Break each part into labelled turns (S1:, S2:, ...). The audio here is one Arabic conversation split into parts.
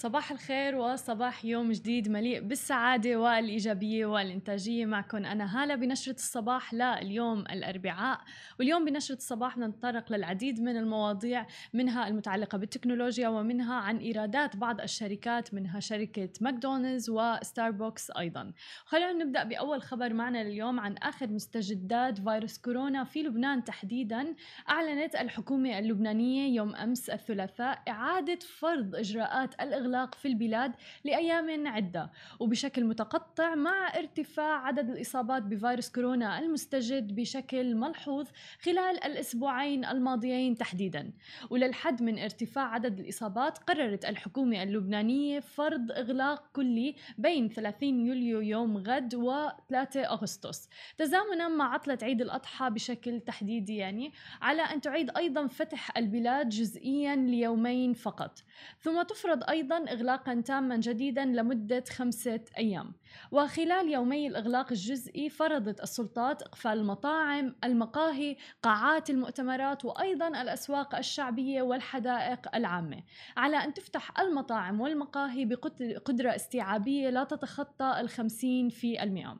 S1: صباح الخير وصباح يوم جديد مليء بالسعادة والإيجابية والإنتاجية. معكم أنا هالة بنشرة الصباح لليوم الأربعاء. واليوم بنشرة الصباح نتطرق للعديد من المواضيع منها المتعلقة بالتكنولوجيا ومنها عن إيرادات بعض الشركات منها شركة ماكدونالدز وستاربوكس أيضا. خلونا نبدأ بأول خبر معنا لليوم عن آخر مستجدات فيروس كورونا في لبنان تحديدا. أعلنت الحكومة اللبنانية يوم أمس الثلاثاء إعادة فرض إجراءات الإغلاق الإغلاق في البلاد لأيام عدة وبشكل متقطع مع ارتفاع عدد الإصابات بفيروس كورونا المستجد بشكل ملحوظ خلال الأسبوعين الماضيين تحديدا. وللحد من ارتفاع عدد الإصابات قررت الحكومة اللبنانية فرض إغلاق كلي بين 30 يوليو يوم غد و 3 أغسطس تزامنا مع عطلة عيد الأضحى بشكل تحديدي يعني على أن تعيد أيضا فتح البلاد جزئيا ليومين فقط. ثم تفرض أيضا إغلاقا تاما جديدا لمدة خمسة أيام. وخلال يومي الإغلاق الجزئي فرضت السلطات إقفال المطاعم المقاهي قاعات المؤتمرات وأيضا الأسواق الشعبية والحدائق العامة. على أن تفتح المطاعم والمقاهي بقدرة استيعابية لا تتخطى الخمسين في المئة.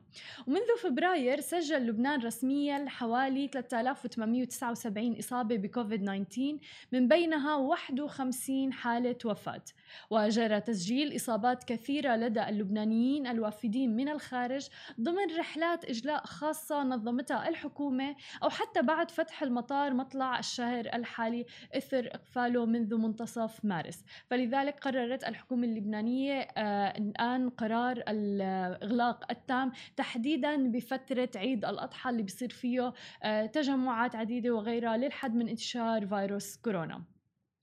S1: ومنذ فبراير سجل لبنان رسميا حوالي 3879 إصابة بكوفيد 19 من بينها 51 حالة وفاة. وجرى تسجيل إصابات كثيرة لدى اللبنانيين الوافدين من الخارج ضمن رحلات إجلاء خاصة نظمتها الحكومة أو حتى بعد فتح المطار مطلع الشهر الحالي إثر إقفاله منذ منتصف مارس. فلذلك قررت الحكومة اللبنانية آه الآن قرار الإغلاق التام تحديدا بفترة عيد الأضحى اللي بيصير فيه آه تجمعات عديدة وغيرها للحد من انتشار فيروس كورونا.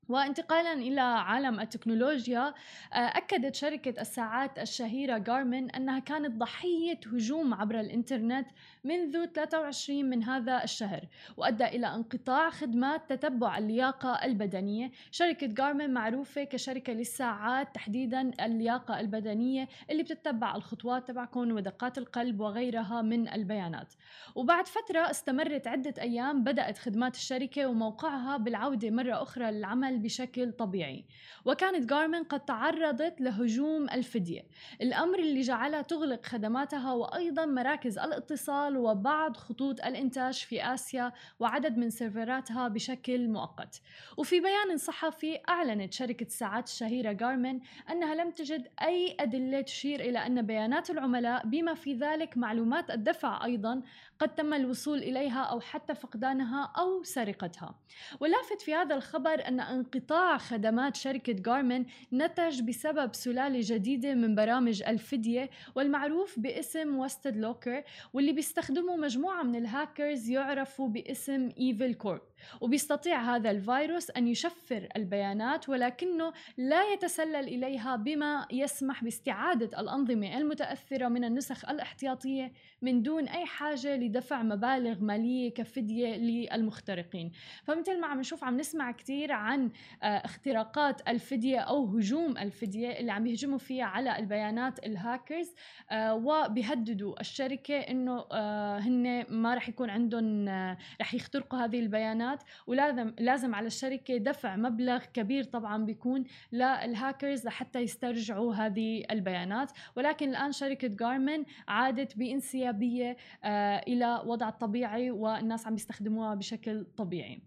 S1: وانتقالا إلى عالم التكنولوجيا آه، أكدت شركة الساعات الشهيرة جارمن أنها كانت ضحية هجوم عبر الإنترنت منذ 23 من هذا الشهر وأدى إلى انقطاع خدمات تتبع اللياقة البدنية. شركة جارمن معروفة كشركة للساعات تحديدا اللياقة البدنية اللي بتتبع الخطوات تبعكم ودقات القلب وغيرها من البيانات. وبعد فترة استمرت عدة أيام بدأت خدمات الشركة وموقعها بالعودة مرة أخرى للعمل بشكل طبيعي. وكانت جارمن قد تعرضت لهجوم الفدية. الأمر اللي جعلها تغلق خدماتها وأيضا مراكز الاتصال وبعض خطوط الإنتاج في آسيا وعدد من سيرفراتها بشكل مؤقت. وفي بيان صحفي أعلنت شركة الساعات الشهيرة جارمن أنها لم تجد أي أدلة تشير إلى أن بيانات العملاء بما في ذلك معلومات الدفع أيضا قد تم الوصول إليها أو حتى فقدانها أو سرقتها. واللافت في هذا الخبر أن انقطاع خدمات شركة جارمن نتج بسبب سلالة جديدة من برامج الفدية والمعروف باسم WastedLocker واللي بيستخدموا مجموعة من الهاكرز يعرفوا باسم Evil Corp وبيستطيع هذا الفيروس أن يشفر البيانات ولكنه لا يتسلل إليها بما يسمح باستعادة الأنظمة المتأثرة من النسخ الاحتياطية من دون أي حاجة لدفع مبالغ مالية كفدية للمخترقين. فمثل ما عم نشوف عم نسمع كثير عن اختراقات الفدية أو هجوم الفدية اللي عم يهجموا فيها على البيانات الهاكرز آه، وبيهددوا الشركة إنه آه، هن ما رح يكون عندهم رح يخترقوا هذه البيانات ولازم لازم على الشركة دفع مبلغ كبير طبعا بيكون للهاكرز لحتى يسترجعوا هذه البيانات. ولكن الآن شركة جارمن عادت بانسيابية إلى وضع الطبيعي والناس عم يستخدموها بشكل طبيعي.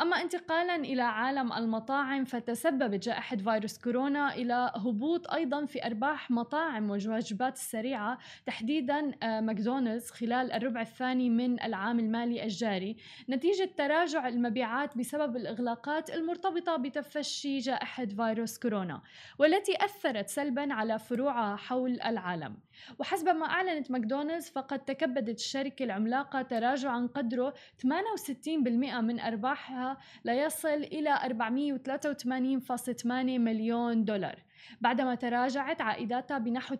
S1: أما انتقالا إلى عالم المطاعم فتسببت جائحة فيروس كورونا إلى هبوط أيضا في أرباح مطاعم والوجبات السريعة تحديدا آه، ماكدونالدز خلال الربع الثاني من العام المالي الجاري. نتيجة تراجع المبيعات بسبب الإغلاقات المرتبطة بتفشي جائحة فيروس كورونا والتي أثرت سلبا على فروعها حول العالم. وحسب ما أعلنت ماكدونالدز فقد تكبدت الشركة العملاقة تراجعا قدره 68% من أرباحها ليصل إلى 483.8 مليون دولار بعدما تراجعت عائداتها بنحو 30%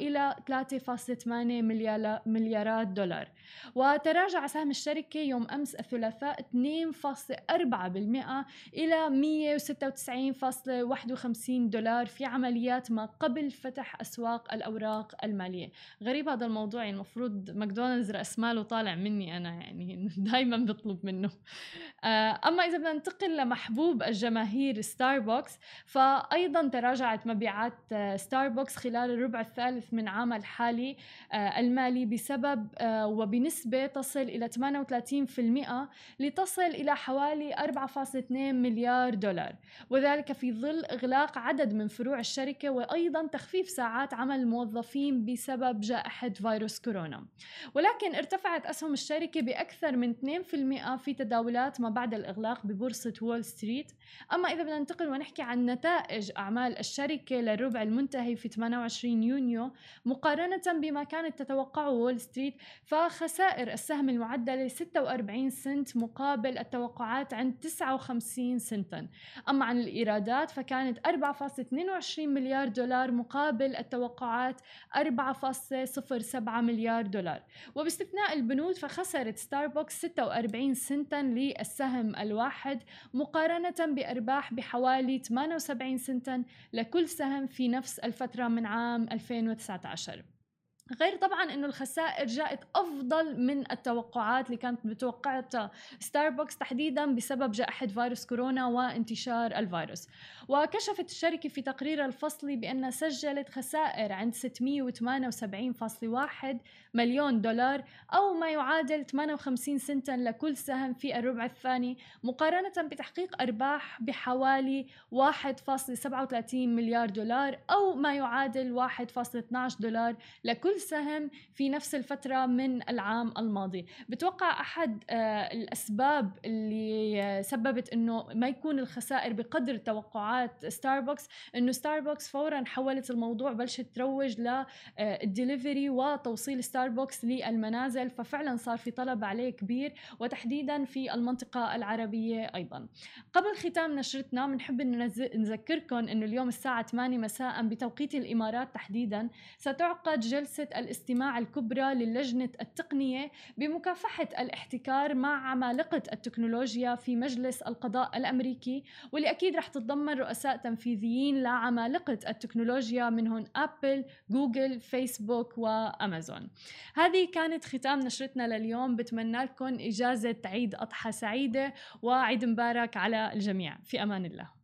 S1: إلى 3.8 مليارات دولار. وتراجع سهم الشركة يوم أمس الثلاثاء 2.4% إلى 196.51 دولار في عمليات ما قبل فتح أسواق الأوراق المالية. غريب هذا الموضوع يعني المفروض ماكدونالدز رأس ماله طالع مني أنا يعني دايما بطلب منه. آه، أما إذا بدنا ننتقل لمحبوب الجماهير ستاربكس فأيضا تراجعت مبيعات آه، ستاربكس خلال الربع الثالث من عام الحالي آه، المالي بسبب وبنسبة تصل إلى 38% لتصل إلى حوالي 4.2 مليار دولار. وذلك في ظل إغلاق عدد من فروع الشركة وأيضا تخفيف ساعات عمل الموظفين بسبب جائحة فيروس كورونا. ولكن ارتفعت أسهم الشركة بأكثر من 2% في تداولات ما بعد الإغلاق ببورصة وول ستريت. أما إذا بدنا ننتقل ونحكي عن نتائج أعمال الشركة للربع المنتهي في 28 يونيو مقارنة بما كانت تتوقعه وول ستريت فخسائر السهم المعدلة 46 سنت مقابل التوقعات عند 59 سنتا. أما عن الإيرادات فكانت 4.22 مليار دولار مقابل التوقعات 4.07 مليار دولار. وباستثناء البنود فخسرت ستاربكس 46 سنتا للسهم الواحد مقارنة بأرباح بحوالي 78 سنتا لكل سهم في نفس الفترة من عام 2019 غير طبعا إنه الخسائر جاءت أفضل من التوقعات اللي كانت متوقعتها ستاربكس تحديدا بسبب جائحة فيروس كورونا وانتشار الفيروس. وكشفت الشركة في تقريرها الفصلي بانها سجلت خسائر عند 678.1 مليون دولار أو ما يعادل 58 سنتا لكل سهم في الربع الثاني مقارنة بتحقيق أرباح بحوالي 1.37 مليار دولار أو ما يعادل 1.12 دولار لكل كل سهم في نفس الفترة من العام الماضي. بتوقع أحد آه، الأسباب اللي سببت أنه ما يكون الخسائر بقدر توقعات ستاربكس أنه ستاربكس فورا حولت الموضوع بلشت تروج للدليفري وتوصيل ستاربكس للمنازل ففعلا صار في طلب عليه كبير وتحديدا في المنطقة العربية أيضا. قبل ختام نشرتنا بنحب نذكركم أنه اليوم الساعة 8 مساء بتوقيت الإمارات تحديدا ستعقد جلسة الاستماع الكبرى للجنة التقنية بمكافحة الاحتكار مع عمالقة التكنولوجيا في مجلس القضاء الأمريكي. واللي أكيد رح تتضمن رؤساء تنفيذيين لعمالقة التكنولوجيا منهم أبل، جوجل، فيسبوك وأمازون. هذه كانت ختام نشرتنا لليوم. بتمنى لكم إجازة عيد أضحى سعيدة. وعيد مبارك على الجميع. في أمان الله.